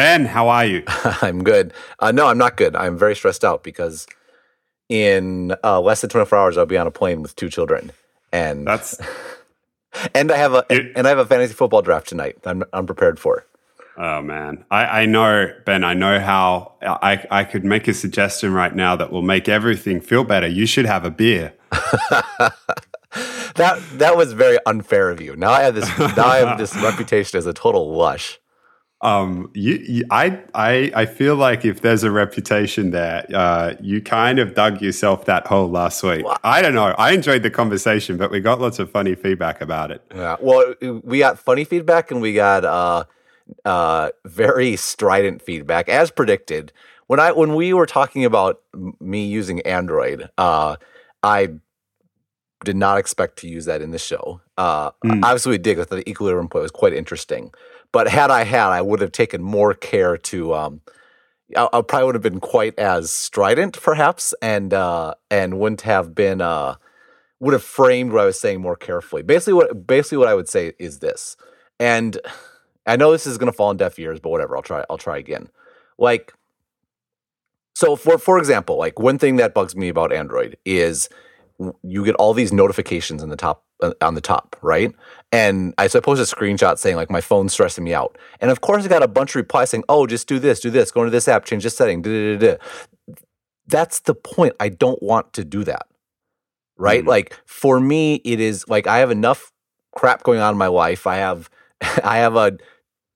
Ben, how are you? I'm good. Uh, no, I'm not good. I'm very stressed out because in uh, less than 24 hours, I'll be on a plane with two children, and That's and I have a and I have a fantasy football draft tonight. I'm I'm prepared for. oh man. I, I know, Ben. I know how I I could make a suggestion right now that will make everything feel better. You should have a beer. That that was very unfair of you. Now I have this now I have this reputation as a total lush. Um, you, you I I I feel like if there's a reputation there, uh, you kind of dug yourself that hole last week. I don't know. I enjoyed the conversation, but we got lots of funny feedback about it. Yeah. Well, we got funny feedback and we got uh, uh, very strident feedback, as predicted. When I when we were talking about me using Android, uh, I did not expect to use that in the show. Uh, Mm. Obviously, we did. I thought the equilibrium point was quite interesting. But had I had, I would have taken more care to. Um, I, I probably would have been quite as strident, perhaps, and uh, and wouldn't have been. Uh, would have framed what I was saying more carefully. Basically, what basically what I would say is this, and I know this is going to fall on deaf ears, but whatever. I'll try. I'll try again. Like, so for for example, like one thing that bugs me about Android is you get all these notifications in the top uh, on the top, right? And I suppose a screenshot saying like my phone's stressing me out, and of course I got a bunch of replies saying, "Oh, just do this, do this, go into this app, change this setting." Da, da, da. That's the point. I don't want to do that right? Mhm. Like for me, it is like I have enough crap going on in my life. I have I have a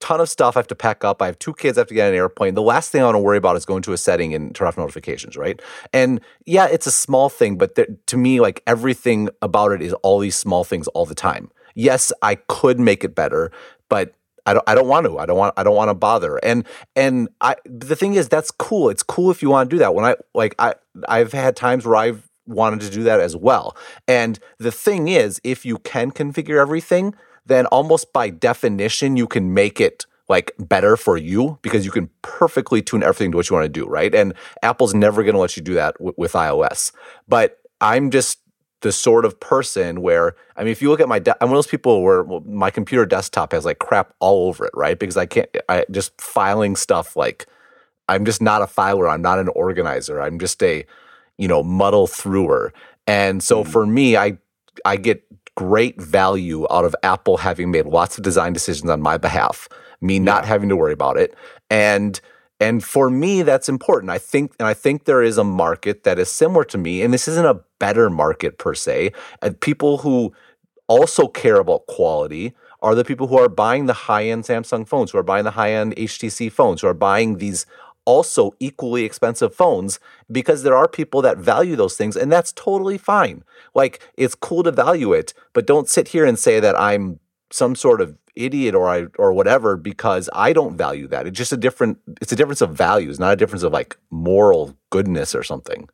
ton of stuff I have to pack up. I have two kids I have to get on an airplane. The last thing I want to worry about is going to a setting and turn off notifications, right? And yeah, it's a small thing, but there, to me, like everything about it is all these small things all the time. Yes, I could make it better, but I don't, I don't want to. I don't want. I don't want to bother. And and I. The thing is, that's cool. It's cool if you want to do that. When I like, I I've had times where I've wanted to do that as well. And the thing is, if you can configure everything, then almost by definition, you can make it like better for you because you can perfectly tune everything to what you want to do, right? And Apple's never going to let you do that w- with iOS. But I'm just the sort of person where I mean, if you look at my, de- I'm one of those people where well, my computer desktop has like crap all over it, right? Because I can't, I just filing stuff like I'm just not a filer. I'm not an organizer. I'm just a, you know, muddle througher. And so Mm. for me, I I get great value out of Apple having made lots of design decisions on my behalf, me not having to worry about it. And and for me, that's important. I think, and I think there is a market that is similar to me, and this isn't a better market per se. And people who also care about quality are the people who are buying the high-end Samsung phones, who are buying the high-end HTC phones, who are buying these also equally expensive phones because there are people that value those things and that's totally fine. Like it's cool to value it, but don't sit here and say that I'm some sort of idiot or I or whatever because I don't value that. It's just a different it's a difference of values, not a difference of like moral goodness or something.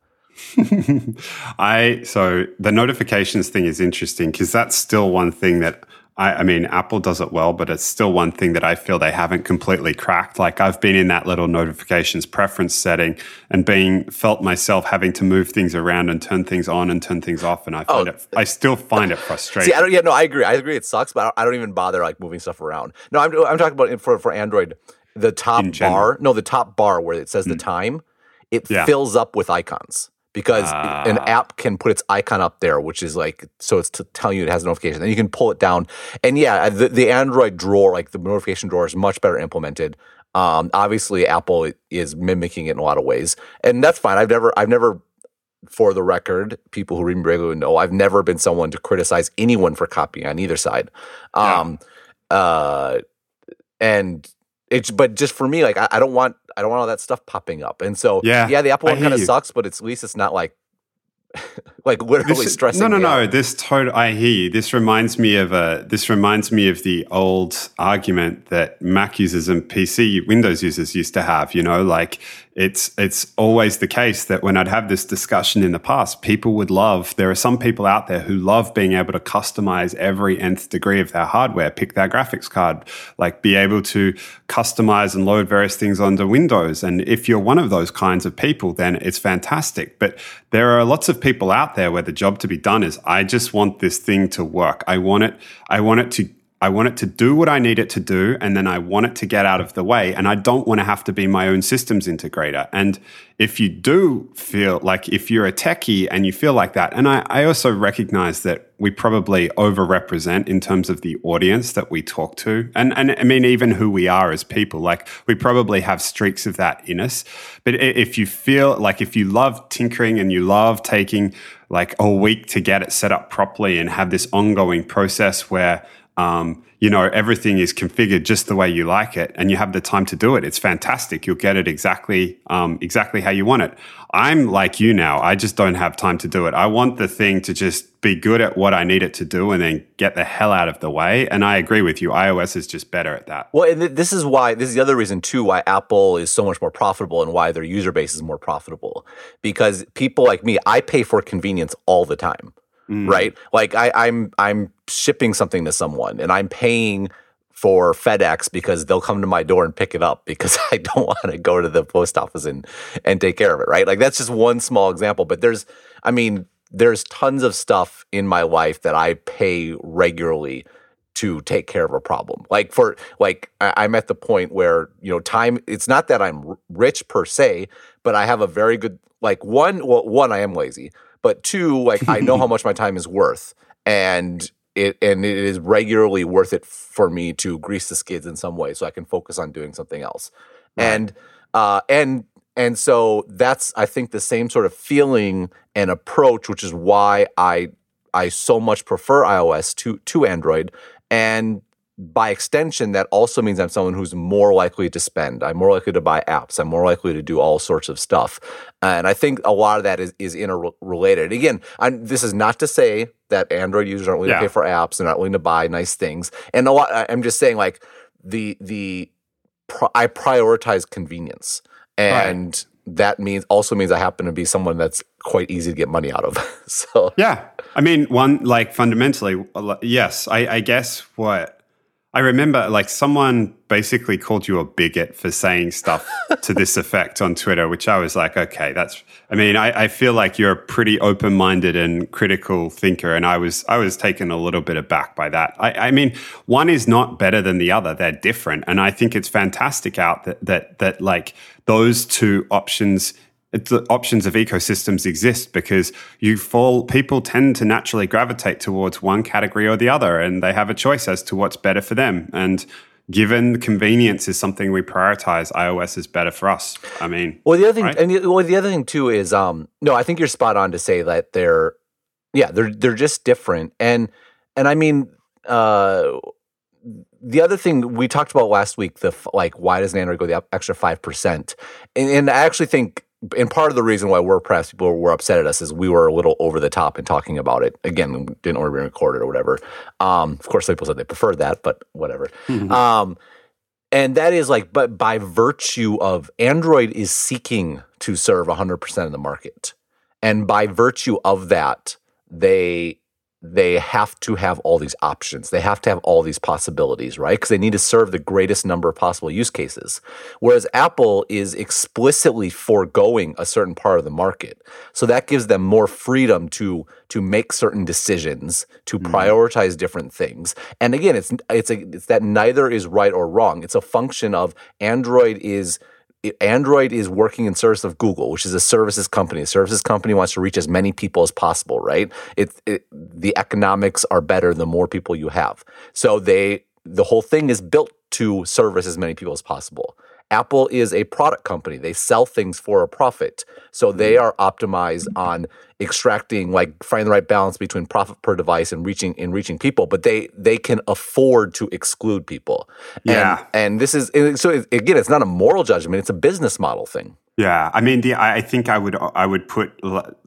I so the notifications thing is interesting because that's still one thing that I, I mean Apple does it well, but it's still one thing that I feel they haven't completely cracked. Like I've been in that little notifications preference setting and being felt myself having to move things around and turn things on and turn things off, and I oh, find Oh. it. I still find it frustrating. See, I don't. Yeah, no, I agree. I agree. It sucks, but I don't, I don't even bother like moving stuff around. No, I'm I'm talking about for for Android. The top bar, no, the top bar where it says the mm. time, it Yeah. fills up with icons because an Ah. app can put its icon up there, which is like so it's to telling you it has a notification. Then you can pull it down, and yeah, the, the Android drawer, like the notification drawer, is much better implemented. Um, obviously, Apple is mimicking it in a lot of ways, and that's fine. I've never, I've never for the record, people who read me regularly know I've never been someone to criticize anyone for copying on either side. Yeah. Um, uh, and it's but just for me, like I, I don't want I don't want all that stuff popping up. And so Yeah, yeah, the Apple I one kind of sucks, but it's at least it's not like like literally This stressing. No, no, no. out. This total. I hear you. This reminds me of a. This reminds me of the old argument that Mac users and PC Windows users used to have. You know, like it's it's always the case that when I'd have this discussion in the past, people would love. There are some people out there who love being able to customize every nth degree of their hardware, pick their graphics card, like be able to customize and load various things onto Windows. And if you're one of those kinds of people, then it's fantastic. But there are lots of people out there where the job to be done is I just want this thing to work. I want it. I want it to I want it to do what I need it to do, and then I want it to get out of the way. And I don't want to have to be my own systems integrator. And if you do feel like if you're a techie and you feel like that, and I, I also recognize that we probably overrepresent in terms of the audience that we talk to. And, and I mean, even who we are as people, like we probably have streaks of that in us. But if you feel like if you love tinkering and you love taking like a week to get it set up properly and have this ongoing process where um, you know everything is configured just the way you like it and you have the time to do it. It's fantastic. You'll get it exactly um, exactly how you want it. I'm like you now. I just don't have time to do it. I want the thing to just be good at what i need it to do and then get the hell out of the way and i agree with you. ios is just better at that. Well and this is why this is the other reason too why apple is so much more profitable and why their user base is more profitable. Because people like me i pay for convenience all the time mm. right? Like I, I'm I'm shipping something to someone and I'm paying for FedEx because they'll come to my door and pick it up because I don't want to go to the post office and and take care of it, right? Like that's just one small example, but there's I mean, there's tons of stuff in my life that I pay regularly to take care of a problem. Like for like I, am at the point where, you know, time it's not that I'm rich per se, but I have a very good like one well one I am lazy but two, like I know how much my time is worth, and it and it is regularly worth it for me to grease the skids in some way, so I can focus on doing something else. Right. And uh, and and so that's I think the same sort of feeling and approach, which is why I I so much prefer iOS to to Android. And by extension, that also means I'm someone who's more likely to spend. I'm more likely to buy apps. I'm more likely to do all sorts of stuff. And I think a lot of that is, is interrelated. Again, I'm, this is not to say that Android users aren't willing yeah. to pay for apps and not willing to buy nice things. And a lot, I'm just saying like the, the, I prioritize convenience. And right. that means also means I happen to be someone that's quite easy to get money out of. so, yeah. I mean, one, like fundamentally, uh, yes, I, I guess what, I remember like someone basically called you a bigot for saying stuff to this effect on Twitter, which I was like, okay, that's, I mean, I, I feel like you're a pretty open minded and critical thinker. And I was, I was taken a little bit aback by that. I, I mean, one is not better than the other. They're different. And I think it's fantastic out that, that, that like those two options the options of ecosystems exist because you fall people tend to naturally gravitate towards one category or the other and they have a choice as to what's better for them and given convenience is something we prioritize ios is better for us i mean well the other thing right? and the, well the other thing too is um no i think you're spot on to say that they're yeah they're they're just different and and i mean uh the other thing we talked about last week, the like, why doesn't Android go the extra five percent? And, and I actually think and part of the reason why WordPress people were upset at us is we were a little over the top in talking about it. Again, didn't want to be recorded or whatever. Um, of course, people said they preferred that, but whatever. Mm-hmm. Um, and that is like, but by virtue of Android is seeking to serve 100% of the market. And by virtue of that, they they have to have all these options. They have to have all these possibilities, right? Because they need to serve the greatest number of possible use cases. Whereas Apple is explicitly foregoing a certain part of the market. So that gives them more freedom to to make certain decisions, to mm. prioritize different things. And again, it's it's a, it's that neither is right or wrong. It's a function of Android is Android is working in service of Google, which is a services company. A services company wants to reach as many people as possible, right? It, it, the economics are better the more people you have. So they the whole thing is built to service as many people as possible. Apple is a product company. They sell things for a profit. So they mm-hmm. are optimized on extracting like finding the right balance between profit per device and reaching and reaching people, but they they can afford to exclude people. Yeah. And, and this is so again, it's not a moral judgment, it's a business model thing. Yeah, I mean, the, I think I would I would put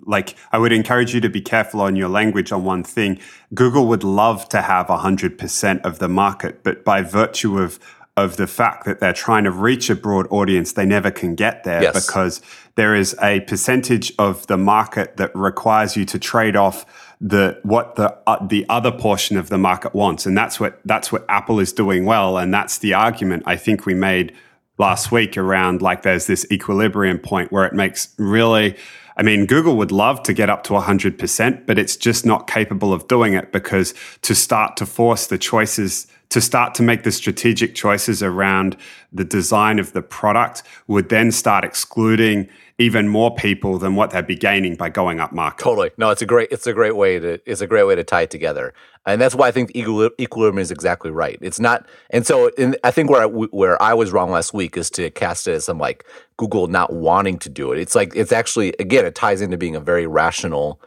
like I would encourage you to be careful on your language on one thing. Google would love to have hundred percent of the market, but by virtue of of the fact that they're trying to reach a broad audience, they never can get there yes. because there is a percentage of the market that requires you to trade off the what the uh, the other portion of the market wants, and that's what that's what Apple is doing well, and that's the argument I think we made last week around like there's this equilibrium point where it makes really I mean, Google would love to get up to 100%, but it's just not capable of doing it because to start to force the choices, to start to make the strategic choices around the design of the product would then start excluding even more people than what they'd be gaining by going up market. Totally. No, it's a great it's a great way to it's a great way to tie it together, and that's why I think equilibrium is exactly right. It's not, and so in, I think where I, where I was wrong last week is to cast it as some like Google not wanting to do it. It's like it's actually again it ties into being a very rational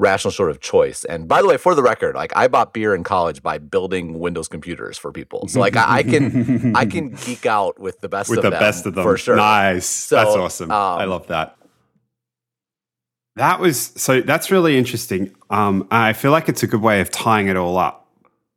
rational sort of choice. And by the way, for the record, like I bought beer in college by building Windows computers for people. So like I, I can I can geek out with the best with of the them best of them for sure. Nice, So, that's awesome. um, I love that. That was so. That's really interesting. Um, I feel like it's a good way of tying it all up.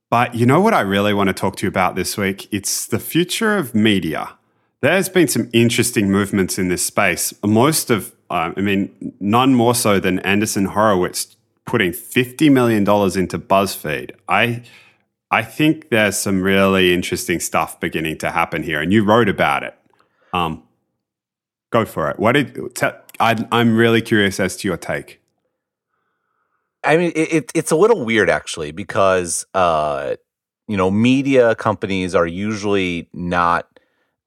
But you know what I really want to talk to you about this week? It's the future of media. There's been some interesting movements in this space. Most of, um, I mean, none more so than Andreessen Horowitz putting fifty million dollars into BuzzFeed. I, I think there's some really interesting stuff beginning to happen here, and you wrote about it. Um, go for it. What did? Te- I, I'm really curious as to your take. I mean, it, it's a little weird actually because uh, you know media companies are usually not.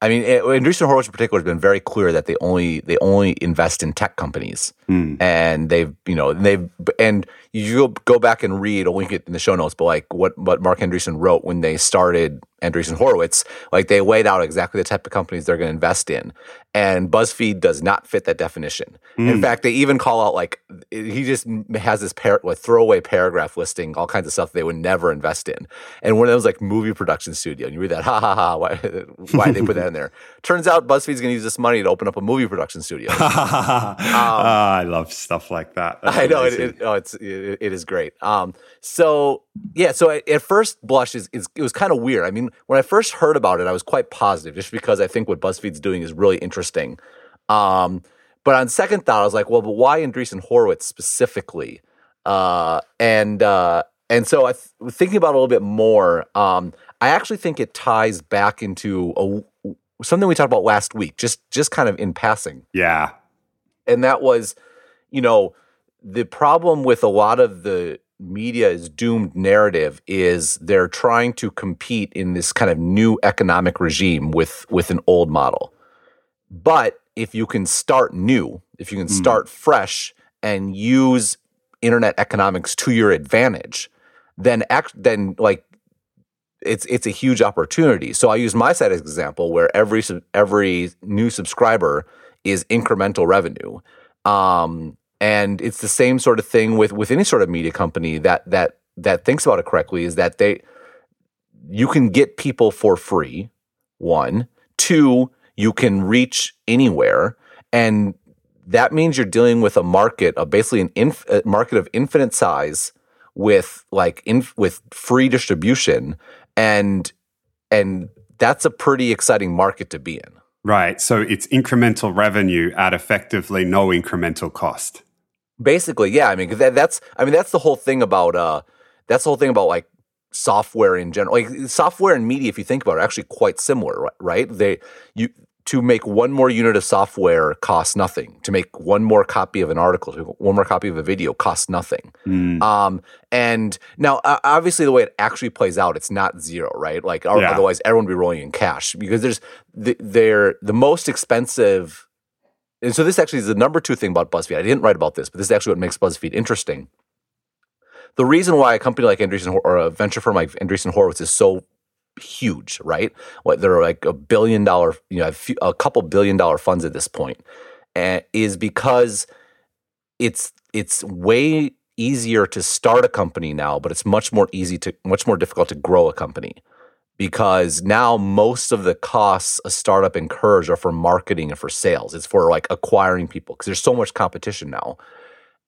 I mean, Andreessen Horowitz in particular has been very clear that they only they only invest in tech companies, Hmm. and they've you know they've and you go, go back and read. I'll link it in the show notes, but like what what Marc Andreessen wrote when they started Andreessen Horowitz, like they laid out exactly the type of companies they're going to invest in, and BuzzFeed does not fit that definition. In fact, they even call out like he just has this par- like throwaway paragraph listing all kinds of stuff they would never invest in, and one of them was like movie production studio. And you read that, ha ha ha! Why why they put that in there? Turns out BuzzFeed's going to use this money to open up a movie production studio. Ah, I love stuff like that. That's Um, I know it, it, oh, it's it, it is great. Um, so yeah, so at, at first blush is, is it was kind of weird. I mean, when I first heard about it, I was quite positive, just because I think what BuzzFeed's doing is really interesting. Um, but on second thought, I was like, well, but why Andreessen Horowitz specifically? Uh, and uh, and so I th- thinking about it a little bit more. Um, I actually think it ties back into a, something we talked about last week, just just kind of in passing yeah. and that was you know the problem with a lot of the media is doomed narrative is they're trying to compete in this kind of new economic regime with with an old model but if you can start new if you can Mm. start fresh and use internet economics to your advantage then act then like it's it's a huge opportunity. So I use my site as example where every every new subscriber is incremental revenue. Um, and it's the same sort of thing with with any sort of media company that that that thinks about it correctly is that they you can get people for free. One, two, you can reach anywhere, and that means you're dealing with a market of basically an inf- market of infinite size with like in, with free distribution and and that's a pretty exciting market to be in. Right. So it's incremental revenue at effectively no incremental cost. Basically, yeah. I mean, that, that's I mean that's the whole thing about uh that's the whole thing about like software in general. Like software and media, if you think about it, are actually quite similar, ri- right? They you to make one more unit of software costs nothing. To make one more copy of an article, to one more copy of a video costs nothing. Mm. Um, and now, uh, obviously, the way it actually plays out, it's not zero, right? Like, Yeah. otherwise, everyone would be rolling in cash because there's the, they're the most expensive. And so, this actually is the number two thing about BuzzFeed. I didn't write about this, but this is actually what makes BuzzFeed interesting. The reason why a company like Andreessen or a venture firm like Andreessen Horowitz is so huge, right? What they're like a billion dollar, you know, a, few, a couple billion dollar funds at this point, uh, is because it's it's way easier to start a company now, but it's much more easy to much more difficult to grow a company because now most of the costs a startup incurs are for marketing and for sales. It's for like acquiring people because there's so much competition now.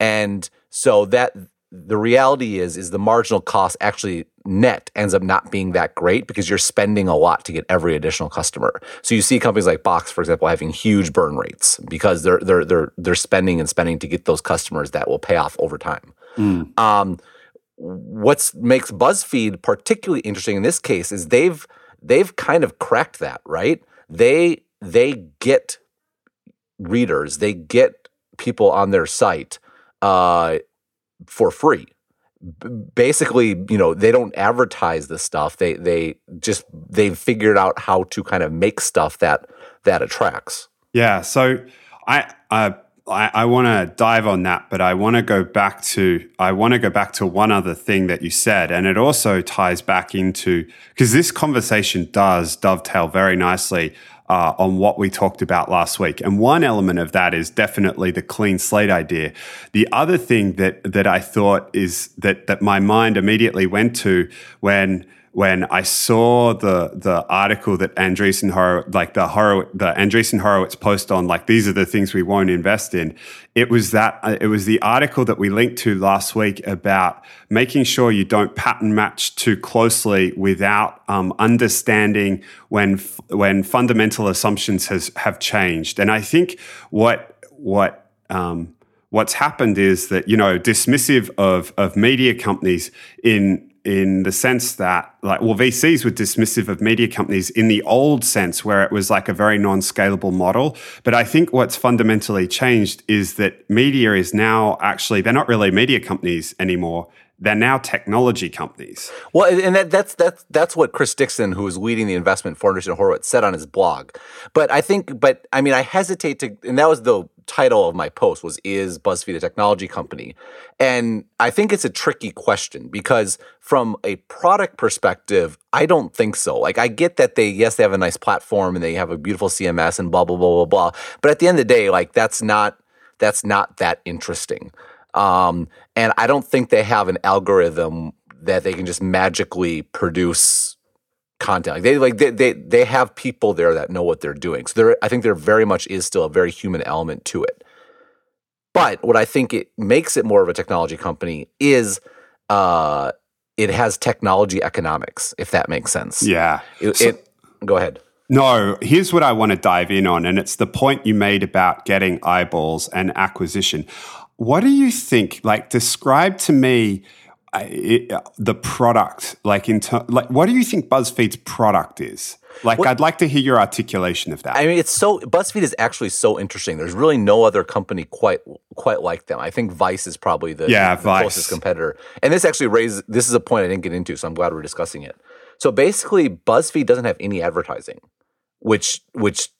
And so that the reality is is the marginal cost actually net ends up not being that great because you're spending a lot to get every additional customer. So you see companies like Box, for example, having huge burn rates because they're they're they're they're spending and spending to get those customers that will pay off over time. Mm. Um, what makes BuzzFeed particularly interesting in this case is they've they've kind of cracked that right. They they get readers, they get people on their site uh, for free. B- basically, you know, they don't advertise the stuff. They they just they've figured out how to kind of make stuff that that attracts. Yeah. So I uh, I, I want to dive on that, but I want to go back to I want to go back to one other thing that you said, and it also ties back into because this conversation does dovetail very nicely uh, on what we talked about last week. And one element of that is definitely the clean slate idea. The other thing that that I thought is that that my mind immediately went to when when I saw the the article that Andreessen Horowitz, like the Horowitz, the Andreessen Horowitz post on, like these are the things we won't invest in. It was that uh, it was the article that we linked to last week about making sure you don't pattern match too closely without um, understanding when when fundamental assumptions has have changed. And I think what what um, what's happened is that you know dismissive of of media companies in in the sense that like well VCs were dismissive of media companies in the old sense where it was like a very non-scalable model. But I think what's fundamentally changed is that media is now actually they're not really media companies anymore they're now technology companies. Well, and that, that's that's that's what Chris Dixon, who is leading the investment for Andreessen Horowitz, said on his blog. But I think, but I mean, I hesitate to, and that was the title of my post was is BuzzFeed a technology company? And I think it's a tricky question because from a product perspective, I don't think so. Like I get that they yes, they have a nice platform and they have a beautiful CMS and blah blah blah blah blah. But at the end of the day, like that's not that's not that interesting. Um, and I don't think they have an algorithm that they can just magically produce content. Like they like they, they they have people there that know what they're doing. So there I think there very much is still a very human element to it. But what I think it makes it more of a technology company is uh it has technology economics, if that makes sense. Yeah. It, so, it, go ahead. No, here's what I want to dive in on, and it's the point you made about getting eyeballs and acquisition. What do you think? Like, describe to me uh, it, uh, the product. Like, in ter- like, what do you think BuzzFeed's product is? Like, I'd like to hear your articulation of that. I mean, it's so BuzzFeed is actually so interesting. There's really no other company quite quite like them. I think Vice is probably the, yeah, the closest competitor. And this actually raises this is a point I didn't get into, so I'm glad we're discussing it. So basically, BuzzFeed doesn't have any advertising, which which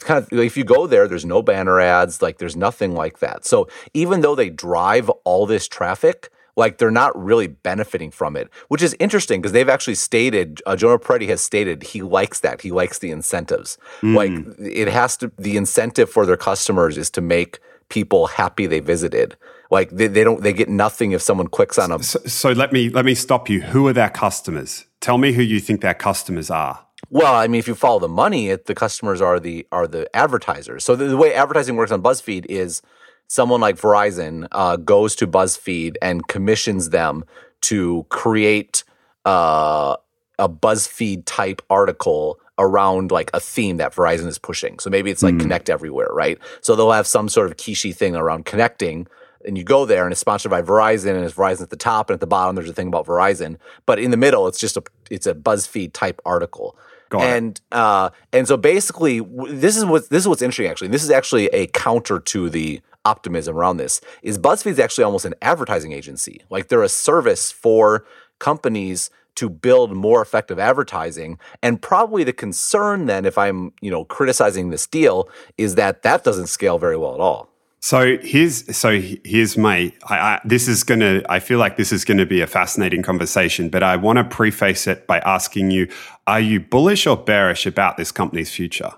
kind of if you go there there's no banner ads like there's nothing like that. So even though they drive all this traffic like they're not really benefiting from it which is interesting because they've actually stated uh, Jonah Peretti has stated he likes that. He likes the incentives. Mm. like it has to the incentive for their customers is to make people happy they visited. Like they, they don't they get nothing if someone clicks on them. so, so let me let me stop you. Who are their customers? Tell me who you think their customers are well, I mean, if you follow the money, it, the customers are the are the advertisers. So the, the, way advertising works on BuzzFeed is someone like Verizon uh, goes to BuzzFeed and commissions them to create uh, a BuzzFeed type article around like a theme that Verizon is pushing. So maybe it's like mm. connect everywhere, right? So they'll have some sort of quiche thing around connecting and you go there and it's sponsored by Verizon and it's Verizon at the top and at the bottom there's a thing about Verizon, but in the middle it's just a it's a BuzzFeed type article. Got and uh, and so basically this is what this is what's interesting actually. This is actually a counter to the optimism around this. Is BuzzFeed's actually almost an advertising agency. Like they're a service for companies to build more effective advertising and probably the concern then if i'm you know criticizing this deal is that that doesn't scale very well at all so here's so here's my I, I, this is gonna I feel like this is gonna be a fascinating conversation, but I want to preface it by asking you: Are you bullish or bearish about this company's future?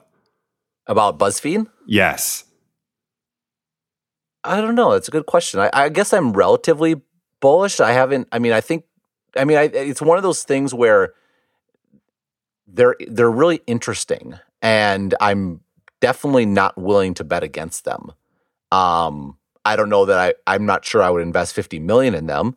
About BuzzFeed? Yes. I don't know. That's a good question. I, I guess I'm relatively bullish. I haven't. I mean, I think. I mean, I, it's one of those things where they're they're really interesting, and I'm definitely not willing to bet against them. Um, I don't know that I, I'm not sure I would invest 50 million in them.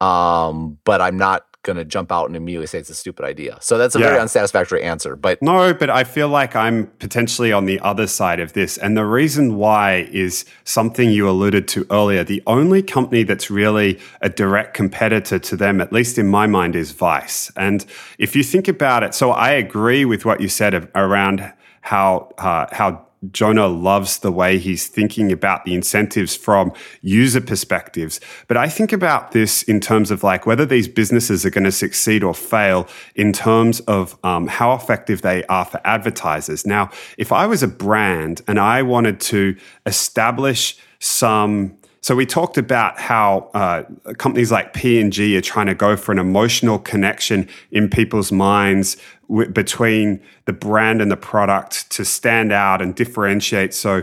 Um, but I'm not going to jump out and immediately say it's a stupid idea. So that's a yeah. very unsatisfactory answer. But no, but I feel like I'm potentially on the other side of this. And the reason why is something you alluded to earlier. The only company that's really a direct competitor to them, at least in my mind, is Vice. And if you think about it, so I agree with what you said around how uh, how Jonah loves the way he's thinking about the incentives from user perspectives. But I think about this in terms of like whether these businesses are going to succeed or fail in terms of um, how effective they are for advertisers. Now, if I was a brand and I wanted to establish some so we talked about how uh, companies like P&G are trying to go for an emotional connection in people's minds w- between the brand and the product to stand out and differentiate. So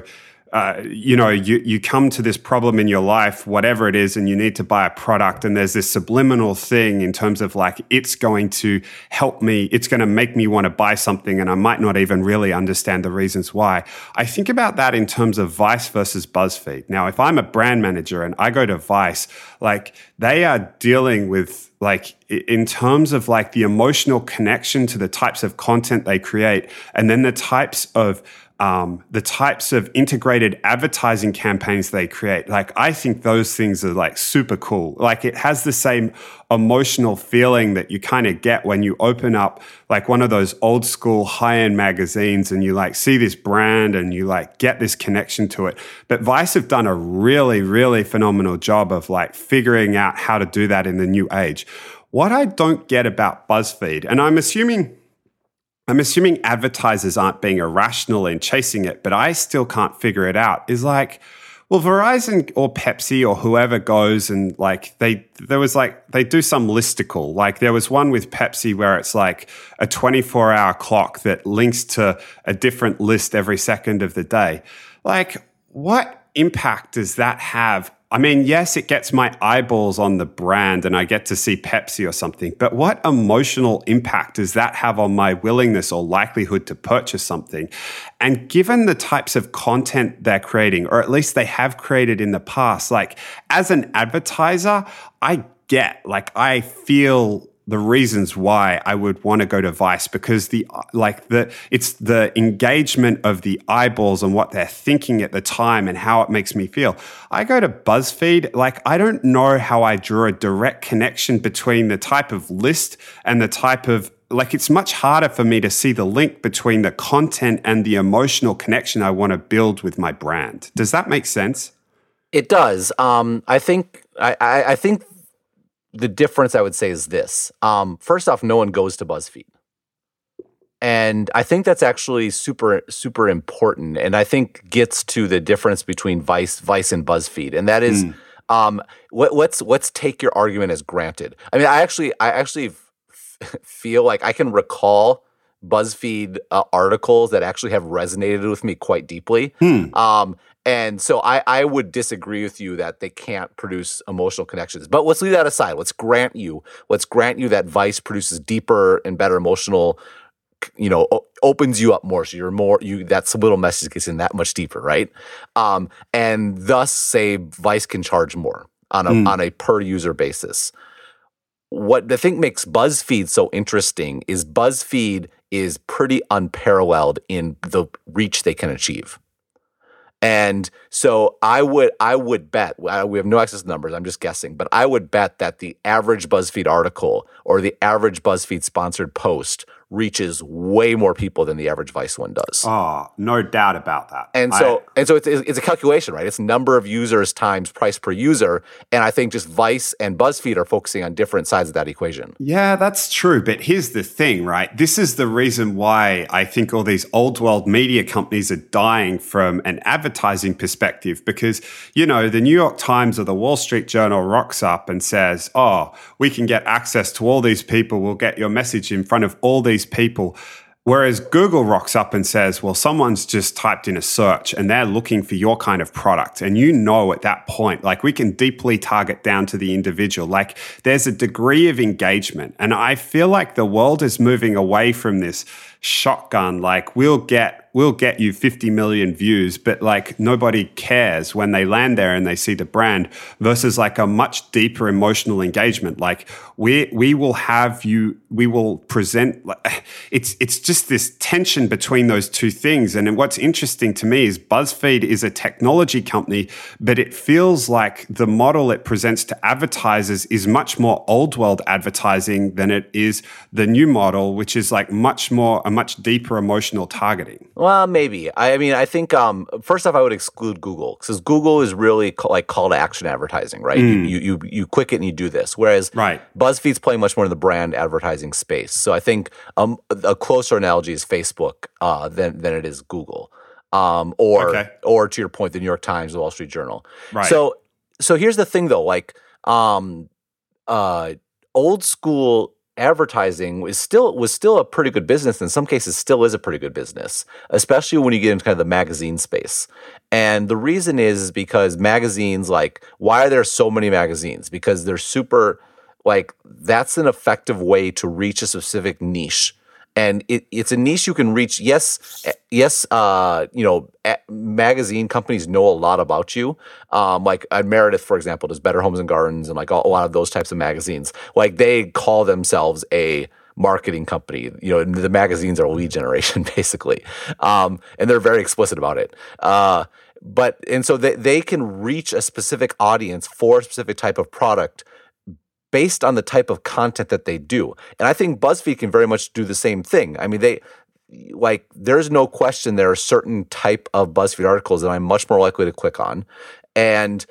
uh, you know, you, you come to this problem in your life, whatever it is, and you need to buy a product, and there's this subliminal thing in terms of like, it's going to help me, it's going to make me want to buy something, and I might not even really understand the reasons why. I think about that in terms of Vice versus BuzzFeed. Now, if I'm a brand manager and I go to Vice, like, they are dealing with like in terms of like the emotional connection to the types of content they create and then the types of um, the types of integrated advertising campaigns they create. Like, I think those things are like super cool. Like, it has the same emotional feeling that you kind of get when you open up like one of those old school high end magazines and you like see this brand and you like get this connection to it. But Vice have done a really, really phenomenal job of like figuring out how to do that in the new age. What I don't get about BuzzFeed, and I'm assuming I'm assuming advertisers aren't being irrational in chasing it, but I still can't figure it out. Is like, well, Verizon or Pepsi or whoever goes and like they there was like they do some listicle. Like there was one with Pepsi where it's like a 24 hour clock that links to a different list every second of the day. Like, what impact does that have I mean, yes, it gets my eyeballs on the brand and I get to see Pepsi or something, but what emotional impact does that have on my willingness or likelihood to purchase something? And given the types of content they're creating, or at least they have created in the past, like as an advertiser, I get, like, I feel the reasons why I would want to go to Vice because the like the it's the engagement of the eyeballs and what they're thinking at the time and how it makes me feel. I go to BuzzFeed like I don't know how I draw a direct connection between the type of list and the type of like it's much harder for me to see the link between the content and the emotional connection I want to build with my brand. Does that make sense? It does. Um, I think I, I, I think the difference I would say is this. Um, first off, no one goes to BuzzFeed. And I think that's actually super, super important. And I think gets to the difference between Vice, Vice and BuzzFeed. And that is, mm. um, let, let's let's take your argument as granted. I mean, I actually, I actually f- feel like I can recall BuzzFeed uh, articles that actually have resonated with me quite deeply. Hmm. Um, and so I, I would disagree with you that they can't produce emotional connections. But let's leave that aside. Let's grant you, let's grant you that Vice produces deeper and better emotional, you know, opens you up more. So you're more you that little message gets in that much deeper, right? Um, and thus say Vice can charge more on a mm. on a per user basis. What I think makes BuzzFeed so interesting is BuzzFeed is pretty unparalleled in the reach they can achieve. And so I would I would bet we have no access numbers. I'm just guessing, but I would bet that the average BuzzFeed article or the average BuzzFeed sponsored post reaches way more people than the average Vice one does. Oh, no doubt about that. And so, I, and so it's, it's a calculation, right? It's number of users times price per user. And I think just Vice and BuzzFeed are focusing on different sides of that equation. Yeah, that's true. But here's the thing, right? This is the reason why I think all these old world media companies are dying from an advertising perspective because, you know, the New York Times or the Wall Street Journal rocks up and says, oh, we can get access to all these people. We'll get your message in front of all these these people. Whereas Google rocks up and says, well, someone's just typed in a search and they're looking for your kind of product. And you know at that point, like we can deeply target down to the individual. Like there's a degree of engagement. And I feel like the world is moving away from this shotgun, like we'll get we'll get you 50 million views, but like nobody cares when they land there and they see the brand versus like a much deeper emotional engagement. Like we we will have you, we will present. It's it's just this tension between those two things. And what's interesting to me is BuzzFeed is a technology company, but it feels like the model it presents to advertisers is much more old world advertising than it is the new model, which is like much more a much deeper emotional targeting. Well, maybe. I, I mean, I think um, first off, I would exclude Google because Google is really ca- like call to action advertising, right? You, you you you click it and you do this. Whereas Right. BuzzFeed's playing much more in the brand advertising space. So I think um, a closer analogy is Facebook uh, than than it is Google, um, or Okay. or to your point, the New York Times, the Wall Street Journal. Right. So so here's the thing though, like um, uh, old school advertising was still was still a pretty good business. In some cases, still is a pretty good business, especially when you get into kind of the magazine space. And the reason is, is because magazines, like, why are there so many magazines? Because they're super, like, that's an effective way to reach a specific niche. And it, it's a niche you can reach. Yes, eh, yes. Uh, you know, eh, magazine companies know a lot about you. Um, like uh, Meredith, for example, does Better Homes and Gardens, and like a, lot of those types of magazines. Like they call themselves a marketing company. You know, the magazines are lead generation basically, um, and they're very explicit about it. Uh, but and so they, they can reach a specific audience for a specific type of product based on the type of content that they do. And I think BuzzFeed can very much do the same thing. I mean, they like there's no question there are certain type of BuzzFeed articles that I'm much more likely to click on, and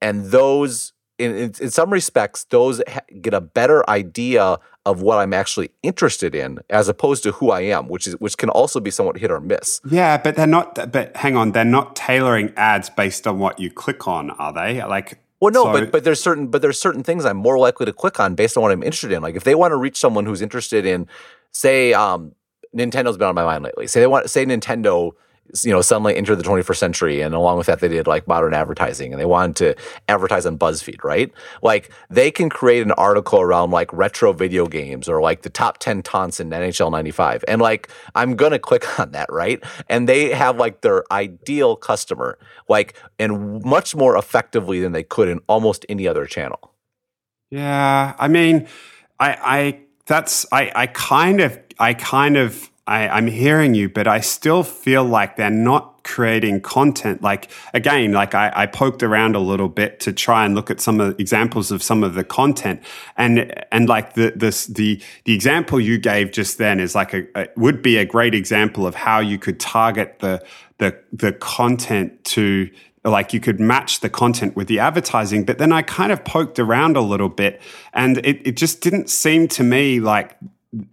and those in in, in some respects those ha- get a better idea of what I'm actually interested in as opposed to who I am, which is which can also be somewhat hit or miss. Yeah, but they're not. But hang on, they're not tailoring ads based on what you click on, are they? Like, Well, no, so- but but there's certain but there's certain things I'm more likely to click on based on what I'm interested in. Like if they want to reach someone who's interested in, say, um, Nintendo's been on my mind lately. Say they want say Nintendo, you know, suddenly entered the 21st century, and along with that, they did like modern advertising, and they wanted to advertise on BuzzFeed, right? Like they can create an article around like retro video games or like the top 10 taunts in NHL 95, and like I'm gonna click on that, right? And they have like their ideal customer, like and much more effectively than they could in almost any other channel. Yeah, I mean, I, I that's I, I kind of, I kind of, I, I'm hearing you, but I still feel like they're not creating content. Like again, like I, I poked around a little bit to try and look at some of examples of some of the content, and and like the this the the example you gave just then is like a, a would be a great example of how you could target the the the content to like you could match the content with the advertising but then i kind of poked around a little bit and it, it just didn't seem to me like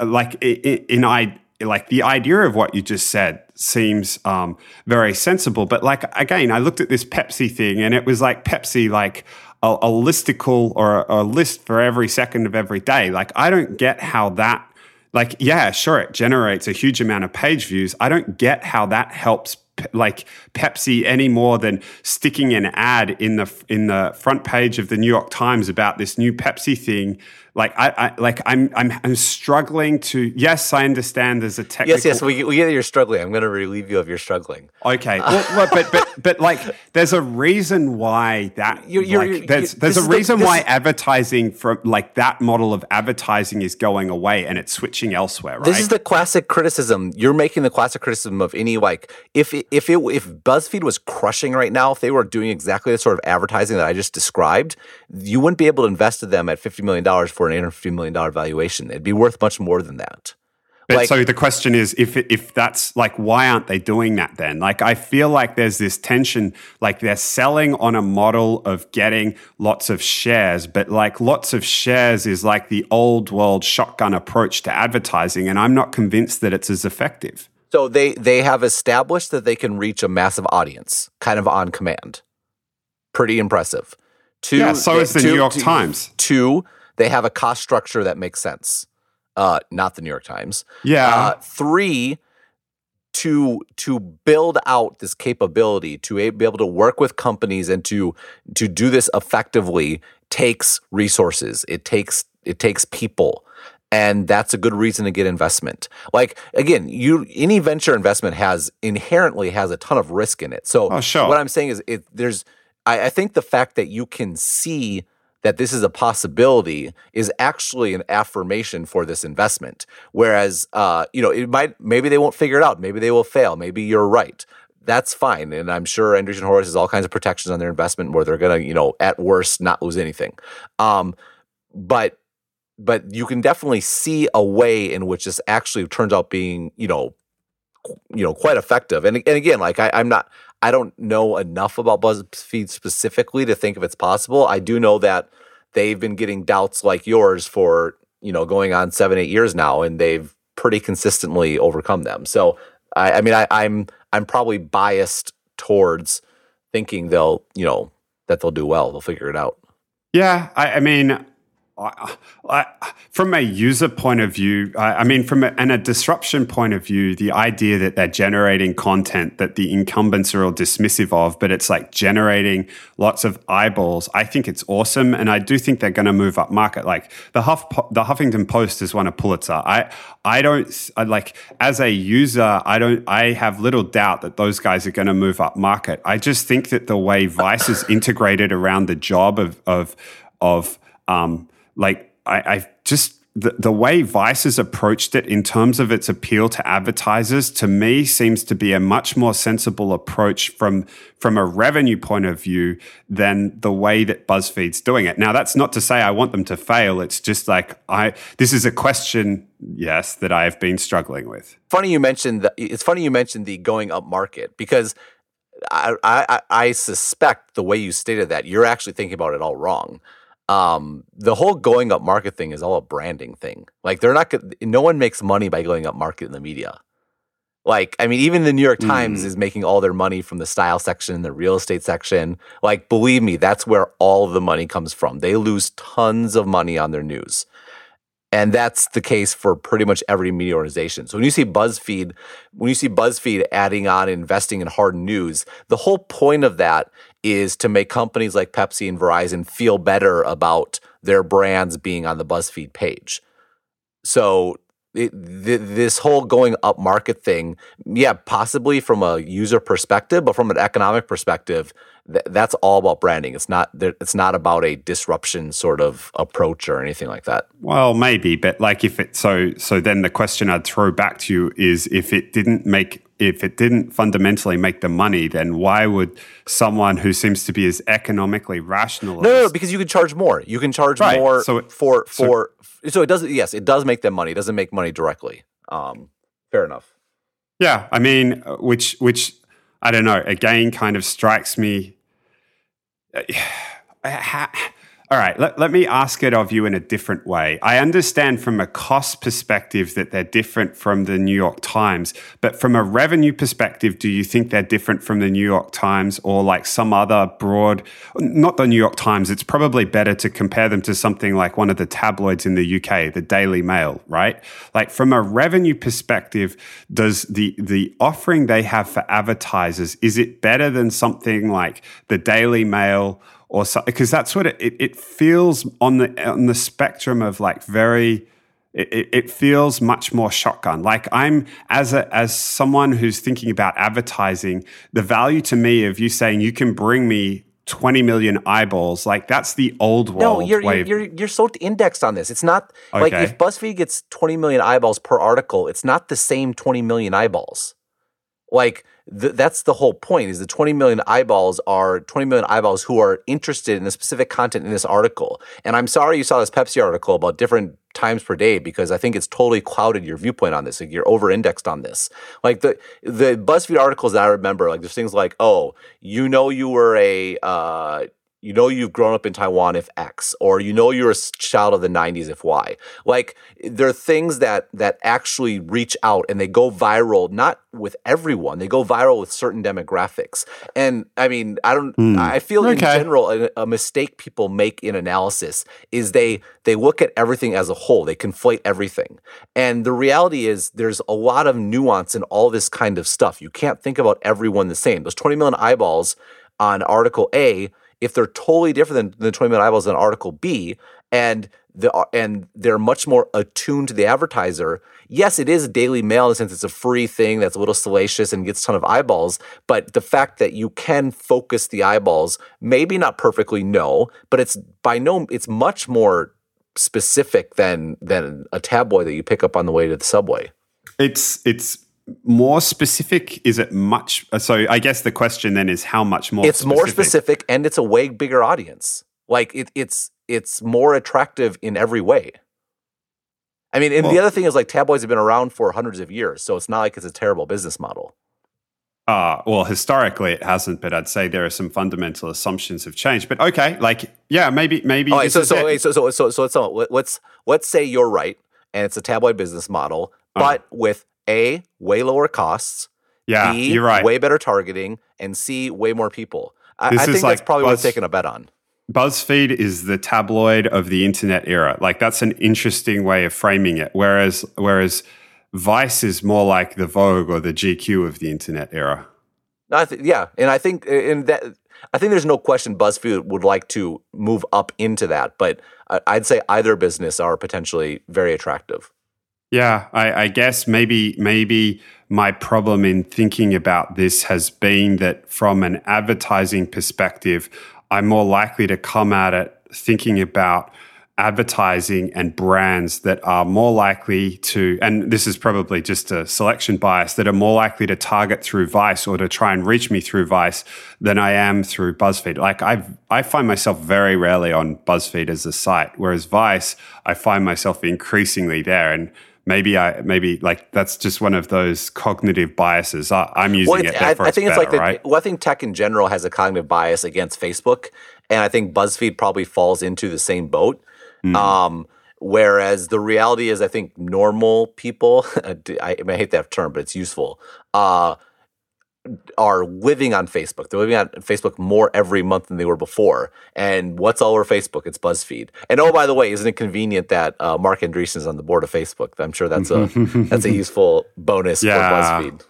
like i- i- in i like the idea of what you just said seems um, very sensible but like again i looked at this pepsi thing and it was like pepsi like a, a listicle or a, a list for every second of every day like i don't get how that like yeah sure it generates a huge amount of page views i don't get how that helps like Pepsi any more than sticking an ad in the in the front page of the New York Times about this new Pepsi thing. Like I, I like I'm I'm I'm struggling to. Yes, I understand. There's a technical. Yes, yes, we, we get that you're struggling. I'm going to relieve you of your struggling. Okay, uh, well, well, but but but like, there's a reason why that. You're- you're- like, there's there's a is the- reason why is- advertising from like that model of advertising is going away and it's switching elsewhere. Right. This is the classic criticism. You're making the classic criticism of any like if if it if BuzzFeed was crushing right now, if they were doing exactly the sort of advertising that I just described, you wouldn't be able to invest in them at fifty million dollars for an eight hundred fifty million dollar valuation. It'd be worth much more than that. But Like- so the question is, if if that's like, why aren't they doing that then? Like, I feel like there's this tension, like they're selling on a model of getting lots of shares, but like lots of shares is like the old world shotgun approach to advertising, and I'm not convinced that it's as effective. So they they have established that they can reach a massive audience, kind of on command. Pretty impressive. Two, Yeah, so is the two- New York two- Times. Two, they have a cost structure that makes sense. Uh, not the New York Times. Yeah, Uh, three, to to build out this capability to a- be able to work with companies and to to do this effectively takes resources. It takes it takes people. And that's a good reason to get investment. Like again, you any venture investment has inherently has a ton of risk in it. So Oh, sure. what I'm saying is it there's I, I think the fact that you can see that this is a possibility is actually an affirmation for this investment. Whereas, uh, you know, it might maybe they won't figure it out. Maybe they will fail. Maybe you're right. That's fine, and I'm sure Andreessen Horowitz has all kinds of protections on their investment where they're gonna, you know, at worst, not lose anything. Um, but but you can definitely see a way in which this actually turns out being, you know, you know, quite effective. And and again, like I, I'm not, I don't know enough about BuzzFeed specifically to think if it's possible. I do know that they've been getting doubts like yours for you know going on seven, eight years now, and they've pretty consistently overcome them. So I, I mean, I, I'm I'm probably biased towards thinking they'll, you know, that they'll do well. They'll figure it out. Yeah, I, I mean, I, I, from a user point of view, I, mean, from a, and a disruption point of view, the idea that they're generating content that the incumbents are all dismissive of, but it's like generating lots of eyeballs. I think it's awesome, and I do think they're going to move up market. Like the Huff, the Huffington Post has won a Pulitzer. I, I don't I like as a user, I don't, I have little doubt that those guys are going to move up market. I just think that the way Vice is integrated around the job of of of um, like I, I just the, the way Vice has approached it in terms of its appeal to advertisers to me seems to be a much more sensible approach from from a revenue point of view than the way that BuzzFeed's doing it. Now that's not to say I want them to fail. It's just like I this is a question, yes, that I have been struggling with. Funny you mentioned that it's funny you mentioned the going up market because I, I, I suspect the way you stated that you're actually thinking about it all wrong um, the whole going up market thing is all a branding thing. Like they're not no one makes money by going up market in the media. Like, I mean, even the New York Times mm. is making all their money from the style section, the real estate section. Like, believe me, that's where all the money comes from. They lose tons of money on their news. And that's the case for pretty much every media organization. So when you see BuzzFeed, when you see BuzzFeed adding on investing in hard news, the whole point of that is to make companies like Pepsi and Verizon feel better about their brands being on the BuzzFeed page. So it, th- this whole going up market thing, yeah, possibly from a user perspective, but from an economic perspective, th- that's all about branding. It's not it's not about a disruption sort of approach or anything like that. Well, maybe, but like if it so so then the question I'd throw back to you is if it didn't make if it didn't fundamentally make the money, then why would someone who seems to be as economically rational? No, no, no because you can charge more. You can charge right. more so it, for for so, so, it does. Yes, it does make them money. It doesn't make money directly. Um, fair enough. Yeah, I mean, which which I don't know. Again, kind of strikes me. Uh, all right, let, let me ask it of you in a different way. I understand from a cost perspective that they're different from the New York Times, but from a revenue perspective, do you think they're different from the New York Times or like some other broad, not the New York Times? It's probably better to compare them to something like one of the tabloids in the UK, the Daily Mail, right? Like from a revenue perspective, does the, the offering they have for advertisers, is it better than something like the Daily Mail? Or so, because that's what it, it, it, feels on the on the spectrum of like very it, it feels much more shotgun like i'm as a as someone who's thinking about advertising the value to me of you saying you can bring me 20 million eyeballs like that's the old world no you're way. you're you're so indexed on this it's not okay. like if buzzfeed gets 20 million eyeballs per article it's not the same 20 million eyeballs like th- that's the whole point is the 20 million eyeballs are 20 million eyeballs who are interested in the specific content in this article. And i'm sorry you saw this pepsi article about different times per day because i think it's totally clouded your viewpoint on this like you're over indexed on this. Like the the buzzfeed articles that i remember like there's things like oh you know you were a uh, you know you've grown up in Taiwan if X, or you know you're a child of the 90s if Y. Like there are things that that actually reach out and they go viral, not with everyone. They go viral with certain demographics. And I mean, I don't mm. I feel okay. in general a, a, mistake people make in analysis is they they look at everything as a whole. They conflate everything. And the reality is there's a lot of nuance in all this kind of stuff. You can't think about everyone the same. Those 20 million eyeballs on article A if they're totally different than the 20 million eyeballs in Article B, and the and they're much more attuned to the advertiser. Yes, it is Daily Mail in the sense it's a free thing that's a little salacious and gets a ton of eyeballs. But the fact that you can focus the eyeballs, maybe not perfectly, no, but it's by no, it's much more specific than than a tabloid that you pick up on the way to the subway. It's it's more specific? Is it much? Uh, so I guess the question then is how much more? It's specific? more specific, and it's a way bigger audience. Like it, it's it's more attractive in every way. I mean, and Well- the other thing is like tabloids have been around for hundreds of years, so it's not like it's a terrible business model. Uh, well, historically it hasn't, but I'd say there are some fundamental assumptions have changed. But okay, like yeah, maybe maybe. All right, so so, wait, so so so so let's so let's let's say you're right, and it's a tabloid business model, Uh-huh. but with a way lower costs, yeah, B, you're right. way better targeting, and C, way more people. I, I think that's like probably worth Buzz- taking a bet on. BuzzFeed is the tabloid of the internet era. Like that's an interesting way of framing it. Whereas whereas Vice is more like the Vogue or the GQ of the internet era. No, I th- yeah, and I think in that I think there's no question BuzzFeed would like to move up into that, but uh, I'd say either business are potentially very attractive. Yeah, I, I guess maybe maybe my problem in thinking about this has been that from an advertising perspective, I'm more likely to come at it thinking about advertising and brands that are more likely to, and this is probably just a selection bias, that are more likely to target through Vice or to try and reach me through Vice than I am through BuzzFeed. Like I, I find myself very rarely on BuzzFeed as a site, whereas Vice, I find myself increasingly there, and maybe I, maybe like that's just one of those cognitive biases. I, I'm using Well, it. I, I think it's better, like the, right. well, I think tech in general has a cognitive bias against Facebook, and I think BuzzFeed probably falls into the same boat. Hmm. Um, whereas the reality is, I think normal people, I, I hate that term, but it's useful. Uh, are living on Facebook. They're living on Facebook more every month than they were before. And what's all over Facebook? It's BuzzFeed. And oh, by the way, isn't it convenient that uh, Marc Andreessen is on the board of Facebook? I'm sure that's a that's a useful bonus Yeah. for BuzzFeed.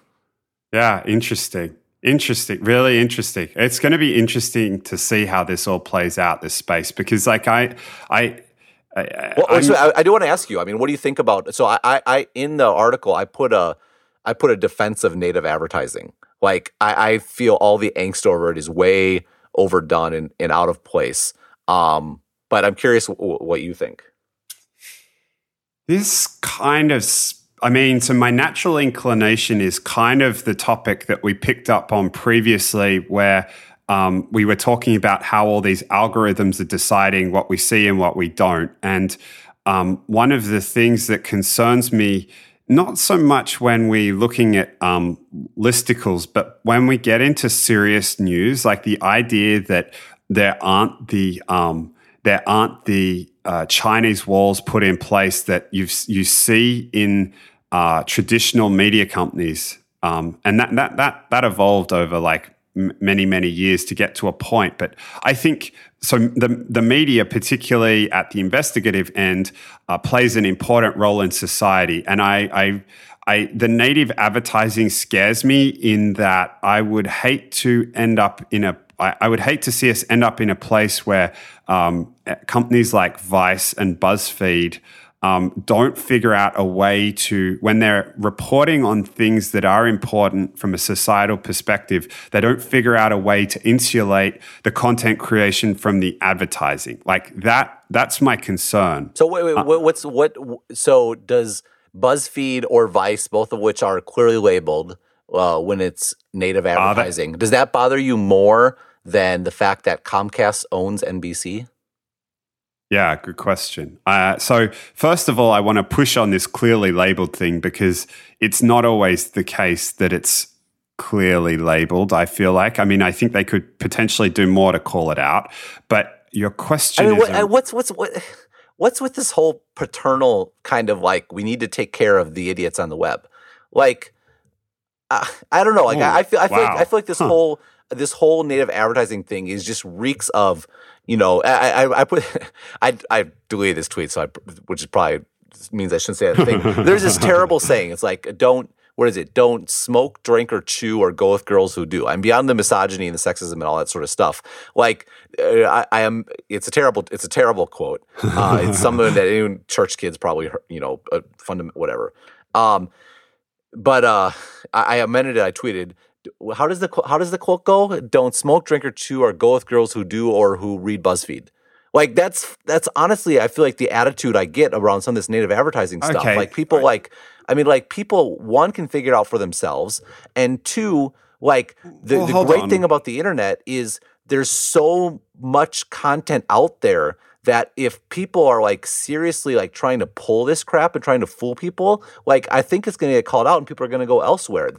Yeah, interesting. Interesting. Really interesting. It's going to be interesting to see how this all plays out this space because like I I I, Well, I'm- I, I do want to ask you. I mean, what do you think about? So I, I, I, in the article, I put a, I put a defense of native advertising. Like I, I feel all the angst over it is way overdone and, and out of place. Um, but I'm curious w- what you think. This kind of, I mean, so my natural inclination is kind of the topic that we picked up on previously, where um, we were talking about how all these algorithms are deciding what we see and what we don't. And um, one of the things that concerns me, not so much when we're looking at um, listicles, but when we get into serious news, like the idea that there aren't the um, there aren't the uh, Chinese walls put in place that you you see in uh, traditional media companies, um, and that that that that evolved over like many many years to get to a point. But I think so. The the media, particularly at the investigative end, uh, plays an important role in society, and I. I I, the native advertising scares me in that I would hate to end up in a I, I would hate to see us end up in a place where um, companies like Vice and BuzzFeed um, don't figure out a way to, when they're reporting on things that are important from a societal perspective, they don't figure out a way to insulate the content creation from the advertising. Like that, that's my concern. So wait, wait, Uh, what's what? So does BuzzFeed or Vice, both of which are clearly labeled uh, when it's native advertising, does that bother you more than the fact that Comcast owns NBC? Yeah, good question. Uh, so, first of all, I want to push on this clearly labeled thing because it's not always the case that it's clearly labeled. I feel like, I mean, I think they could potentially do more to call it out. But your question I mean, is, what, uh, what's what's what? What's with this whole paternal kind of like we need to take care of the idiots on the web? Like, uh, I don't know. Like, Oh, I, I feel I feel like. I feel like this Huh. whole this whole native advertising thing is just reeks of you know. I I, I put I I deleted this tweet, so I which is probably means I shouldn't say that thing. There's this terrible saying. It's like don't. What is it? Don't smoke, drink, or chew, or go with girls who do. I'm beyond the misogyny and the sexism and all that sort of stuff. Like, uh, I, I am. It's a terrible. It's a terrible quote. Uh, it's something that any church kids probably, you know, uh, fundament whatever. Um, but uh, I, I amended it. I tweeted. How does the how does the quote go? Don't smoke, drink, or chew, or go with girls who do or who read BuzzFeed. Like that's that's honestly, I feel like the attitude I get around some of this native advertising stuff. Okay, Like people right. like, I mean, like people one can figure it out for themselves, and two, like the, Well, the great on. thing about the internet is there's so much content out there that if people are like seriously like trying to pull this crap and trying to fool people, like I think it's going to get called out and people are going to go elsewhere.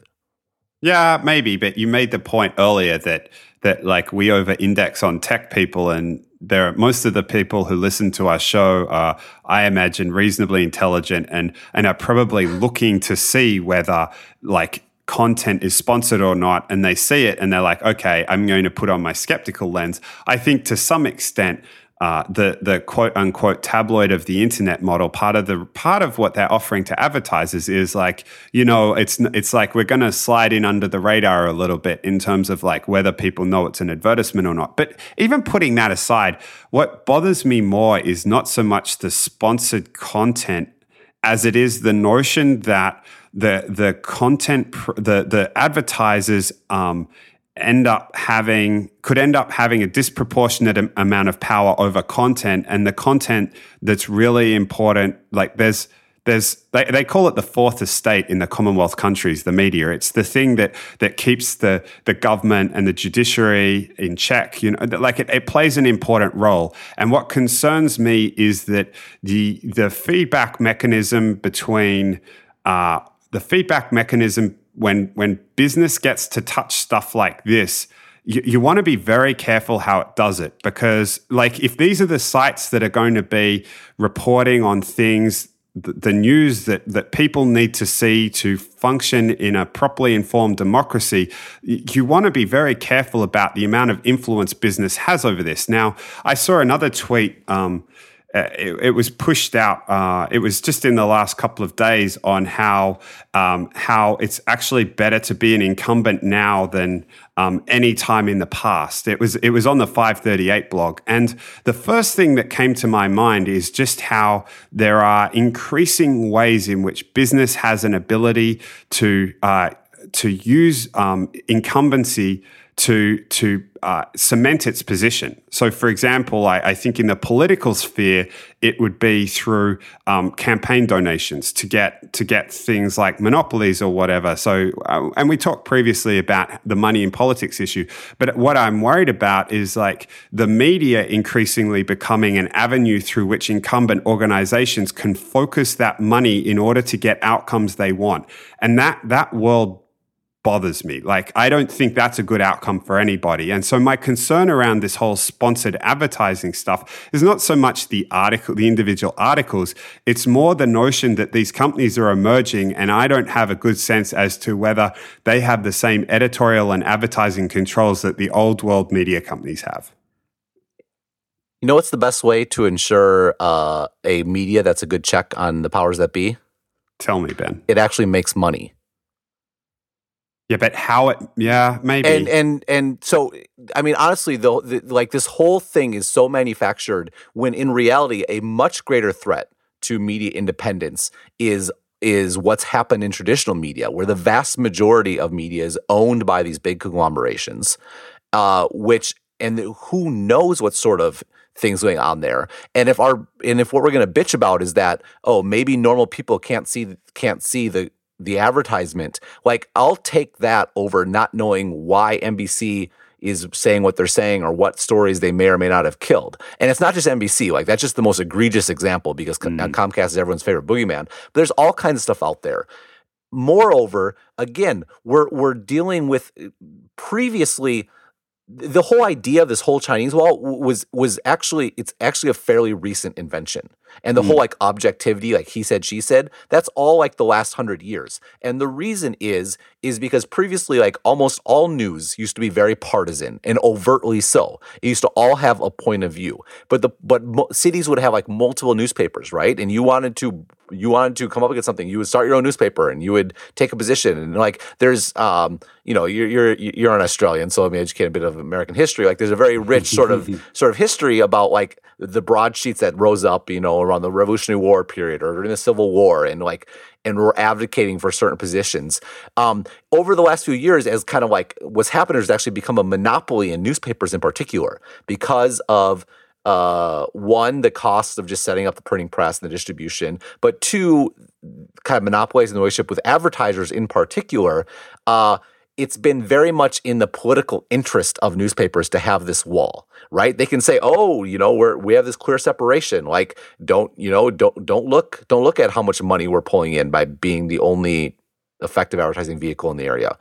Yeah, maybe, but you made the point earlier that that like we over index on tech people and there are most of the people who listen to our show are I imagine reasonably intelligent and and are probably looking to see whether like content is sponsored or not and they see it and they're like okay I'm going to put on my skeptical lens. I think to some extent uh, the the quote unquote tabloid of the internet model. Part of the part of what they're offering to advertisers is like you know it's it's like we're going to slide in under the radar a little bit in terms of like whether people know it's an advertisement or not. But even putting that aside, what bothers me more is not so much the sponsored content as it is the notion that the the content the the advertisers um, end up having could end up having a disproportionate amount of power over content and the content that's really important like there's there's they, they call it the fourth estate in the commonwealth countries the media. It's the thing that that keeps the the government and the judiciary in check you know like it, it plays an important role. And what concerns me is that the the feedback mechanism between uh, the feedback mechanism when when business gets to touch stuff like this, you, you want to be very careful how it does it because, like, if these are the sites that are going to be reporting on things, the, news that that people need to see to function in a properly informed democracy, you want to be very careful about the amount of influence business has over this. Now, I saw another tweet. Um, uh, it, it, was pushed out. Uh, it was just in the last couple of days on how um, how it's actually better to be an incumbent now than um, any time in the past. It was it was on the 538 blog, and the first thing that came to my mind is just how there are increasing ways in which business has an ability to uh, to use um, incumbency to to uh, cement its position. So, for example, I, I, think in the political sphere, it would be through um, campaign donations to get to get things like monopolies or whatever. So, uh, and we talked previously about the money in politics issue, but what I'm worried about is like the media increasingly becoming an avenue through which incumbent organizations can focus that money in order to get outcomes they want, and that that world bothers me. Like, I don't think that's a good outcome for anybody. And so, my concern around this whole sponsored advertising stuff is not so much the article, the individual articles, it's more the notion that these companies are emerging, and I don't have a good sense as to whether they have the same editorial and advertising controls that the old world media companies have. You know what's the best way to ensure uh, a media that's a good check on the powers that be? Tell me, Ben. It actually makes money. Yeah, but how it? Yeah, maybe. And and and so, I mean, honestly, though, like this whole thing is so manufactured when in reality, a much greater threat to media independence is is what's happened in traditional media, where the vast majority of media is owned by these big conglomerations, uh, which and who knows what sort of things going on there. And if our and if what we're going to bitch about is that oh maybe normal people can't see can't see the the advertisement. Like I'll take that over not knowing why NBC is saying what they're saying or what stories they may or may not have killed. And it's not just NBC. Like that's just the most egregious example because mm Comcast is everyone's favorite boogeyman. But there's all kinds of stuff out there. Moreover, again, we're we're dealing with uh, previously the whole idea of this whole Chinese wall was was actually it's actually a fairly recent invention. And the mm. whole like objectivity, like he said, she said, that's all like the last hundred years. And the reason is, is because previously, like almost all news used to be very partisan and overtly so. It used to all have a point of view. But the but mo- cities would have like multiple newspapers, right? And you wanted to you wanted to come up against something, you would start your own newspaper and you would take a position. And like there's um, you know, you're you're you're an Australian, so let me educate a bit of American history. Like there's a very rich sort of sort of history about like the broadsheets that rose up, you know, around the Revolutionary War period or during the Civil War, and like, and were advocating for certain positions. Um, over the last few years, as kind of like what's happened has actually become a monopoly in newspapers in particular because of uh, one, the cost of just setting up the printing press and the distribution, but two, kind of monopolizing the relationship with advertisers in particular. Uh, it's been very much in the political interest of newspapers to have this wall, right? They can say, "Oh, you know, we're we have this clear separation. Like, don't you know? Don't don't look don't look at how much money we're pulling in by being the only effective advertising vehicle in the area."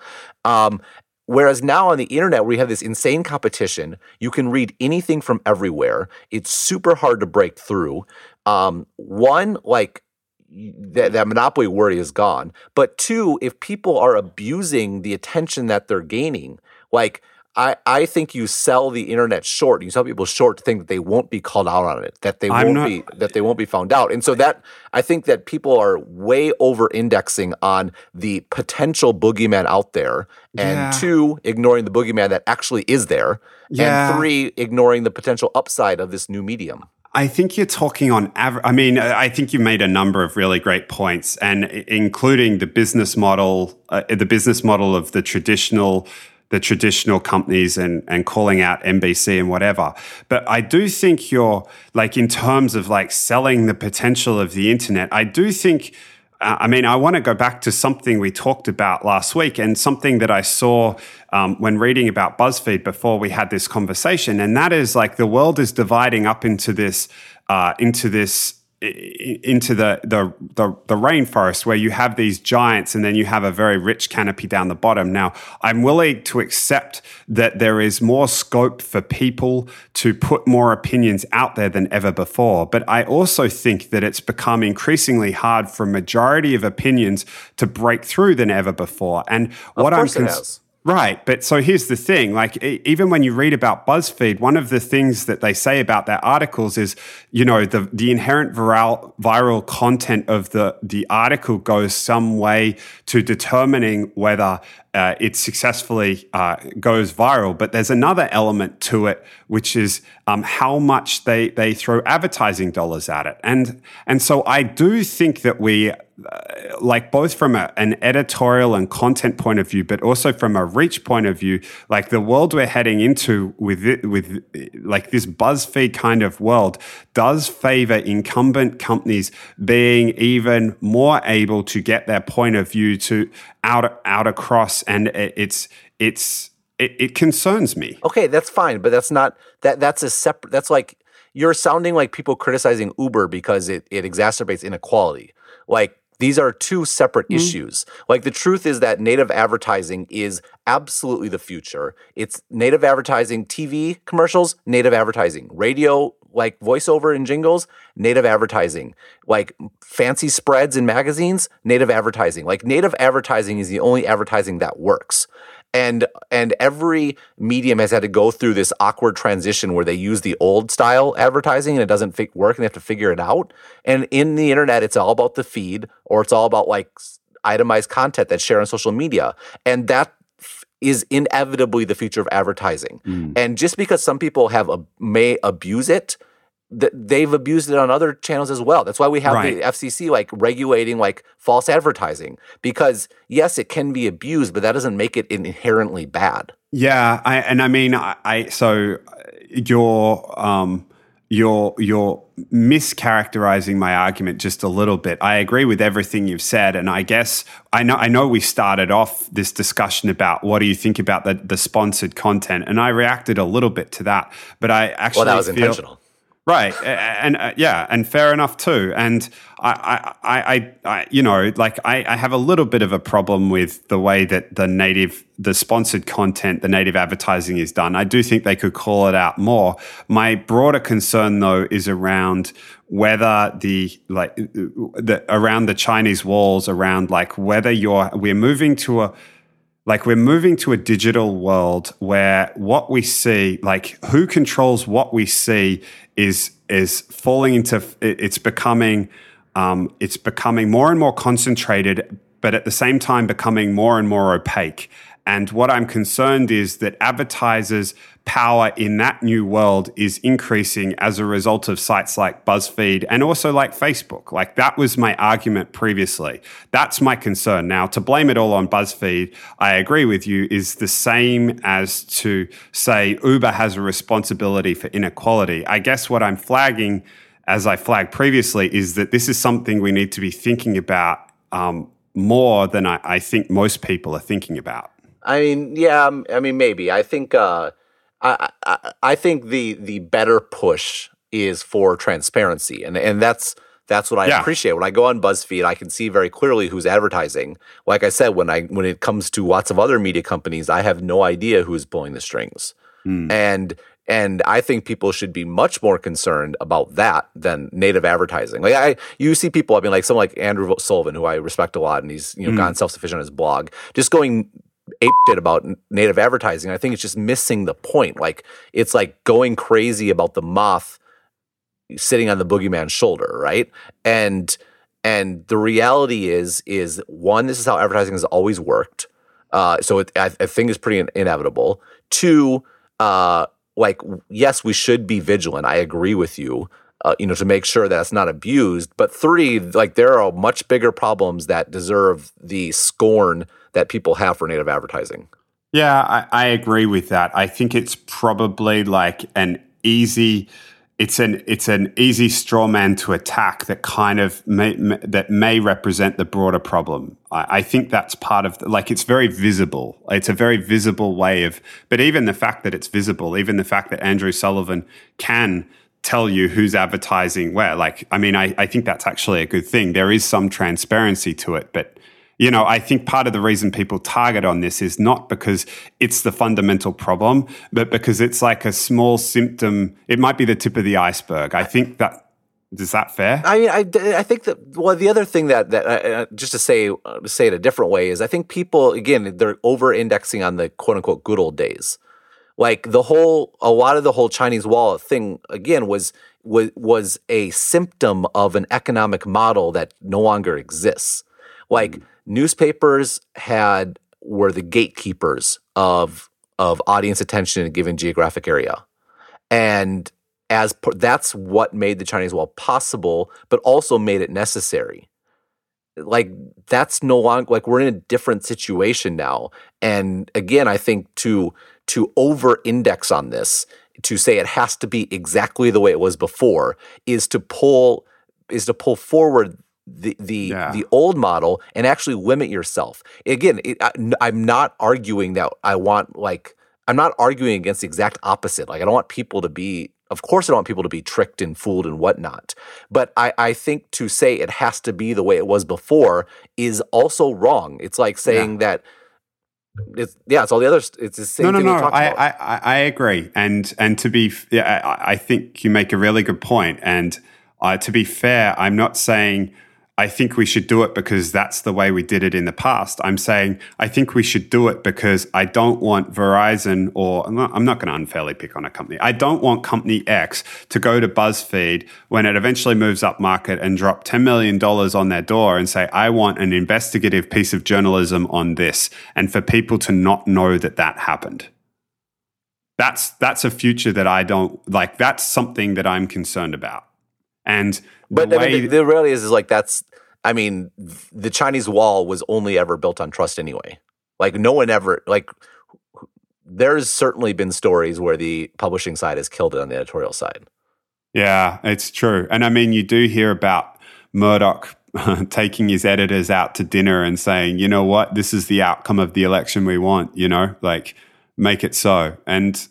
Um, Whereas now on the internet, we have this insane competition. You can read anything from everywhere. It's super hard to break through. Um, one, like that, that monopoly worry is gone. But two, if people are abusing the attention that they're gaining, like I, I think you sell the internet short. You sell people short to think that they won't be called out on it, that they I'm won't not, be that they won't be found out. And so that I think that people are way over indexing on the potential boogeyman out there, and yeah. two, ignoring the boogeyman that actually is there, yeah. and three, ignoring the potential upside of this new medium. I think you're talking on average. I mean, I think you made a number of really great points, and including the business model, uh, the business model of the traditional the traditional companies and and calling out NBC and whatever. But I do think you're like in terms of like selling the potential of the internet. I do think. Uh, I mean, I want to go back to something we talked about last week and something that I saw um, when reading about BuzzFeed before we had this conversation, and that is like the world is dividing up into this uh, into this into the, the, the the rainforest where you have these giants and then you have a very rich canopy down the bottom. Now, I'm willing to accept that there is more scope for people to put more opinions out there than ever before, but I also think that it's become increasingly hard for a majority of opinions to break through than ever before. And what I'm cons- Right. But so here's the thing like, even when you read about BuzzFeed, one of the things that they say about their articles is, you know, the, the inherent viral, viral content of the, the article goes some way to determining whether uh, it successfully uh, goes viral. But there's another element to it, which is um, how much they, they throw advertising dollars at it. And, and so I do think that we like both from a, an editorial and content point of view, but also from a reach point of view, like the world we're heading into with it, with like this BuzzFeed kind of world does favor incumbent companies being even more able to get their point of view to out out across, and it's it's it, it concerns me. Okay, that's fine, but that's not that that's a separate. That's like you're sounding like people criticizing Uber because it, it exacerbates inequality. Like these are two separate mm-hmm. issues. Like the truth is that native advertising is absolutely the future. It's native advertising, TV commercials, native advertising, radio, like voiceover and jingles, native advertising, like fancy spreads in magazines, native advertising. Like native advertising is the only advertising that works and and every medium has had to go through this awkward transition where they use the old style advertising and it doesn't fi- work and they have to figure it out. And in the internet it's all about the feed or it's all about like itemized content that's shared on social media. And that is inevitably the future of advertising. Mm. and just because some people have a, may abuse it that they've abused it on other channels as well. That's why we have right. the FCC like regulating like false advertising because yes, it can be abused, but that doesn't make it inherently bad. Yeah, I, and I mean, I, I so your um, you're you're mischaracterizing my argument just a little bit. I agree with everything you've said, and I guess I know I know we started off this discussion about what do you think about the the sponsored content, and I reacted a little bit to that, but I actually well, that was feel, intentional. Right, and uh, yeah, and fair enough too. And I, I, I, I you know, like I, I, have a little bit of a problem with the way that the native, the sponsored content, the native advertising is done. I do think they could call it out more. My broader concern, though, is around whether the like the around the Chinese walls, around like whether you're we're moving to a like we're moving to a digital world where what we see like who controls what we see is is falling into it's becoming um, it's becoming more and more concentrated but at the same time becoming more and more opaque and what I'm concerned is that advertisers' power in that new world is increasing as a result of sites like BuzzFeed and also like Facebook. Like that was my argument previously. That's my concern. Now, to blame it all on BuzzFeed, I agree with you, is the same as to say Uber has a responsibility for inequality. I guess what I'm flagging, as I flagged previously, is that this is something we need to be thinking about um, more than I, I think most people are thinking about. I mean, yeah, um, I mean, maybe. I think, uh, I, I, I think the the better push is for transparency, and and that's that's what I yeah. appreciate. When I go on BuzzFeed, I can see very clearly who's advertising. Like I said, when I when it comes to lots of other media companies, I have no idea who's pulling the strings. Mm. And and I think people should be much more concerned about that than native advertising. Like I, you see people. I mean, like someone like Andrew Sullivan, who I respect a lot, and he's you know mm. gotten self sufficient on his blog, just going ape shit about native advertising. I think it's just missing the point. Like it's like going crazy about the moth sitting on the boogeyman's shoulder, right? And and the reality is is one, this is how advertising has always worked. Uh, so it, I, I, think it's pretty inevitable. Two, uh, like yes, we should be vigilant. I agree with you. Uh, you know, to make sure that it's not abused. But three, like there are much bigger problems that deserve the scorn that people have for native advertising. Yeah, I, I agree with that. I think it's probably like an easy it's an it's an easy straw man to attack that kind of may, may, that may represent the broader problem. I, I, think that's part of the, like it's very visible. It's a very visible way of. But even the fact that it's visible, even the fact that Andrew Sullivan can tell you who's advertising where, like I mean, I, I think that's actually a good thing. There is some transparency to it, but you know, I think part of the reason people target on this is not because it's the fundamental problem, but because it's like a small symptom. It might be the tip of the iceberg. I think that is that fair? I mean, I, I think that well, the other thing that that uh, uh just to say uh, to say it a different way is I think people again they're over indexing on the quote unquote good old days. Like the whole, a lot of the whole Chinese wall thing again was was was a symptom of an economic model that no longer exists. Like mm newspapers had were the gatekeepers of of audience attention in a given geographic area, and as that's what made the Chinese Wall possible, but also made it necessary. Like that's no longer like we're in a different situation now, and again, I think to to over index on this to say it has to be exactly the way it was before is to pull is to pull forward the the yeah. the old model and actually limit yourself. Again, it, I, I'm not arguing that I want like I'm not arguing against the exact opposite. Like I don't want people to be of course I don't want people to be tricked and fooled and whatnot. But I, I think to say it has to be the way it was before is also wrong. It's like saying yeah. that it's yeah, it's all the others. It's the same. No, no, no. I, I, I agree, and and to be, yeah, I, I think you make a really good point. And uh, to be fair, I'm not saying I think we should do it because that's the way we did it in the past. I'm saying I think we should do it because I don't want Verizon or I'm not, not going to unfairly pick on a company. I don't want company X to go to BuzzFeed when it eventually moves up market and drop $10 million on their door and say, I want an investigative piece of journalism on this. And for people to not know that that happened. That's, that's a future that I don't like. That's something that I'm concerned about. And but I mean, the, the reality is, is like that's I mean, the Chinese wall was only ever built on trust anyway. Like no one ever like there's certainly been stories where the publishing side has killed it on the editorial side. Yeah, it's true. And I mean, you do hear about Murdoch taking his editors out to dinner and saying, you know what, this is the outcome of the election we want, you know, like make it so. And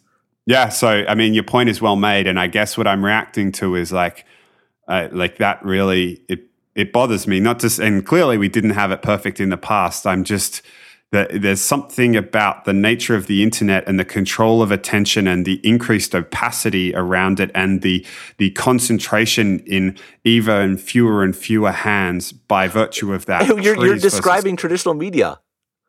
yeah, so I mean, your point is well made. And I guess what I'm reacting to is like, uh, like that really, it it bothers me. Not just, and clearly we didn't have it perfect in the past. I'm just that there's something about the nature of the internet and the control of attention and the increased opacity around it and the the concentration in even fewer and fewer hands by virtue of that. You're, you're describing versus, traditional media,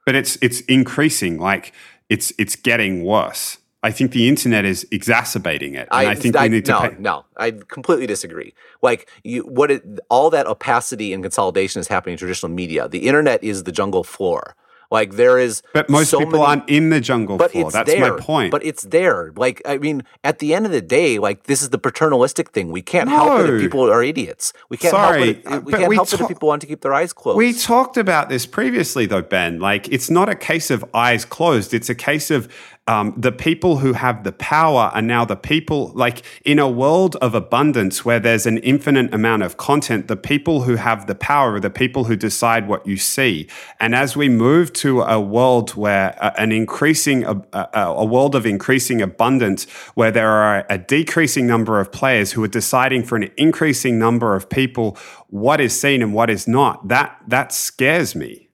but it's it's increasing. Like it's it's getting worse. I think the internet is exacerbating it. I, I, think I, we need to. No, pay- no, I completely disagree. Like you, what it, all that opacity and consolidation is happening in traditional media. The internet is the jungle floor. Like there is, but most so people many, aren't in the jungle but floor. That's there, my point. But it's there. Like I mean, at the end of the day, like this is the paternalistic thing. We can't no. help it if people are idiots. We can't Sorry, help it. we can't we help ta- it if people want to keep their eyes closed. We talked about this previously, though, Ben. Like it's not a case of eyes closed. It's a case of um, the people who have the power are now the people, like in a world of abundance where there's an infinite amount of content, the people who have the power are the people who decide what you see. And as we move to a world where uh, an increasing, uh, uh, a world of increasing abundance, where there are a decreasing number of players who are deciding for an increasing number of people what is seen and what is not, that, that scares me.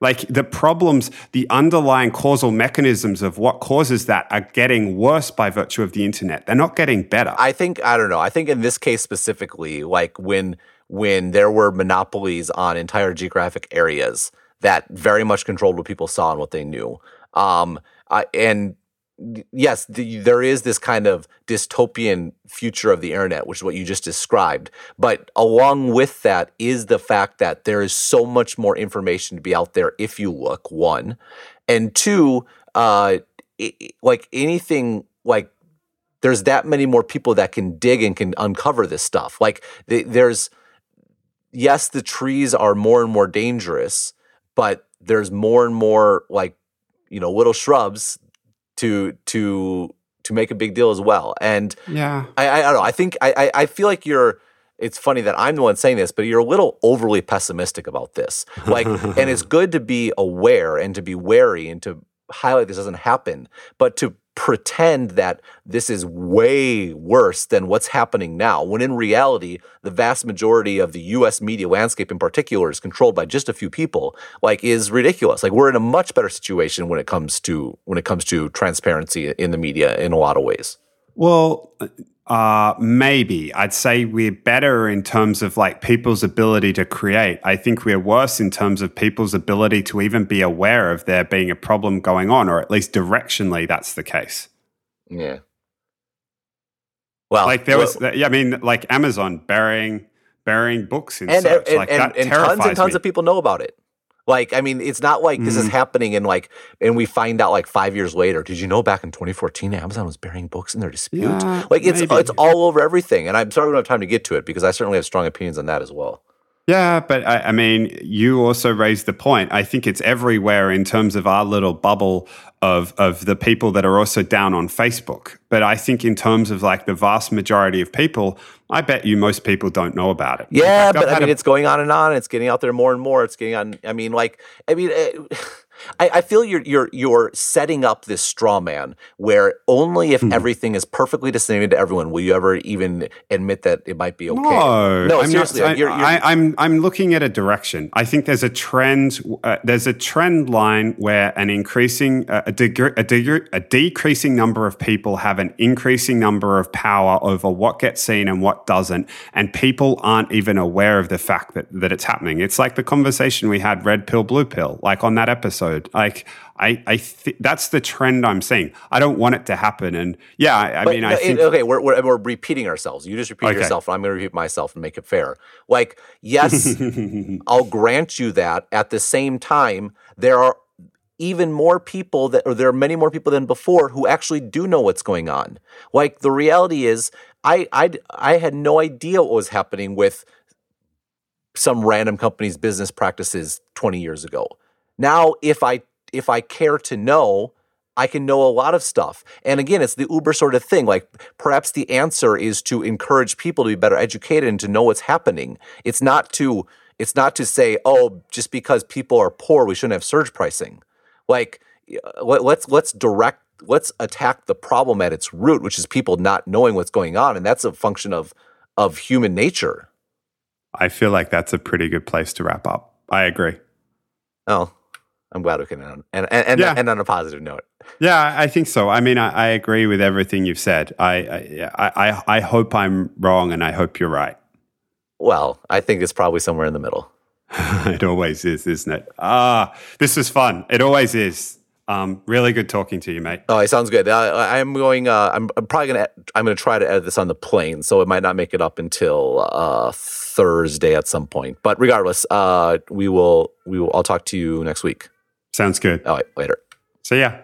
Like the problems, the underlying causal mechanisms of what causes that are getting worse by virtue of the internet. They're not getting better. I think I don't know. I think in this case specifically, like when when there were monopolies on entire geographic areas that very much controlled what people saw and what they knew. Um, I, and yes, the, there is this kind of dystopian future of the internet, which is what you just described. But along with that is the fact that there is so much more information to be out there if you look. One, and two, uh, it, like anything, like there's that many more people that can dig and can uncover this stuff. Like the, there's, yes, the trees are more and more dangerous, but there's more and more like you know little shrubs to to to make a big deal as well. And yeah, I, I, I don't know. I think I, I feel like you're. It's funny that I'm the one saying this, but you're a little overly pessimistic about this. Like, and it's good to be aware and to be wary and to highlight this doesn't happen, but to pretend that this is way worse than what's happening now, when in reality, the vast majority of the US media landscape in particular is controlled by just a few people, like is ridiculous. Like we're in a much better situation when it comes to when it comes to transparency in the media in a lot of ways. Well, uh, maybe I'd say we're better in terms of like people's ability to create. I think we're worse in terms of people's ability to even be aware of there being a problem going on, or at least directionally, that's the case. Yeah. Well, like there was, yeah, I mean, like Amazon burying burying books in and, search, and, like and, that and terrifies tons and tons me. of people know about it. Like, I mean, it's not like this is Mhm. happening and like, and we find out like five years later. Did you know back in 2014, Amazon was burying books in their dispute? Yeah, like, it's maybe. it's all over everything. And I'm sorry we don't have time to get to it because I certainly have strong opinions on that as well. Yeah, but I, I mean, you also raised the point. I think it's everywhere in terms of our little bubble of of the people that are also down on Facebook. But I think in terms of like the vast majority of people, I bet you most people don't know about it. Yeah, fact, but I mean, a- it's going on and on. It's getting out there more and more. It's getting on. I mean, like, I mean, eh, I, I feel you're you're you're setting up this straw man where only if Hmm. everything is perfectly disseminated to everyone will you ever even admit that it might be okay. No, no, I'm seriously, Not, I, you're, you're, I, I'm I'm looking at a direction. I think there's a trend. Uh, there's a trend line where an increasing uh, a, degree, a, degree, a decreasing number of people have an increasing number of power over what gets seen and what doesn't, and people aren't even aware of the fact that that it's happening. It's like the conversation we had, red pill, blue pill, like on that episode. Like I, I th- that's the trend I'm seeing. I don't want it to happen, and yeah, I, I mean, I think it- okay, we're, we're we're repeating ourselves. You just repeat Okay. yourself, and I'm going to repeat myself and make it fair. Like, yes, I'll grant you that. At the same time, there are even more people that, or there are many more people than before who actually do know what's going on. Like the reality is, I I I had no idea what was happening with some random company's business practices 20 years ago. Now, if I if I care to know, I can know a lot of stuff. And again, it's the Uber sort of thing. Like perhaps the answer is to encourage people to be better educated and to know what's happening. It's not to it's not to say, oh, just because people are poor, we shouldn't have surge pricing. Like uh, let, let's let's direct let's attack the problem at its root, which is people not knowing what's going on, and that's a function of of human nature. I feel like that's a pretty good place to wrap up. I agree. Oh, I'm glad we can end and and, and, Yeah. and on a positive note. Yeah, I think so. I mean, I, I agree with everything you've said. I, I, I, I- I hope I'm wrong, and I hope you're right. Well, I think it's probably somewhere in the middle. it always is, isn't it? Ah, this was fun. It always is. Um, really good talking to you, mate. Oh, it sounds good. Uh, I'm going. Uh, I'm, I'm probably gonna. I'm gonna try to edit this on the plane, so it might not make it up until uh, Thursday at some point. But regardless, uh, we will. We will. I'll talk to you next week. Sounds good. All right, later. So yeah,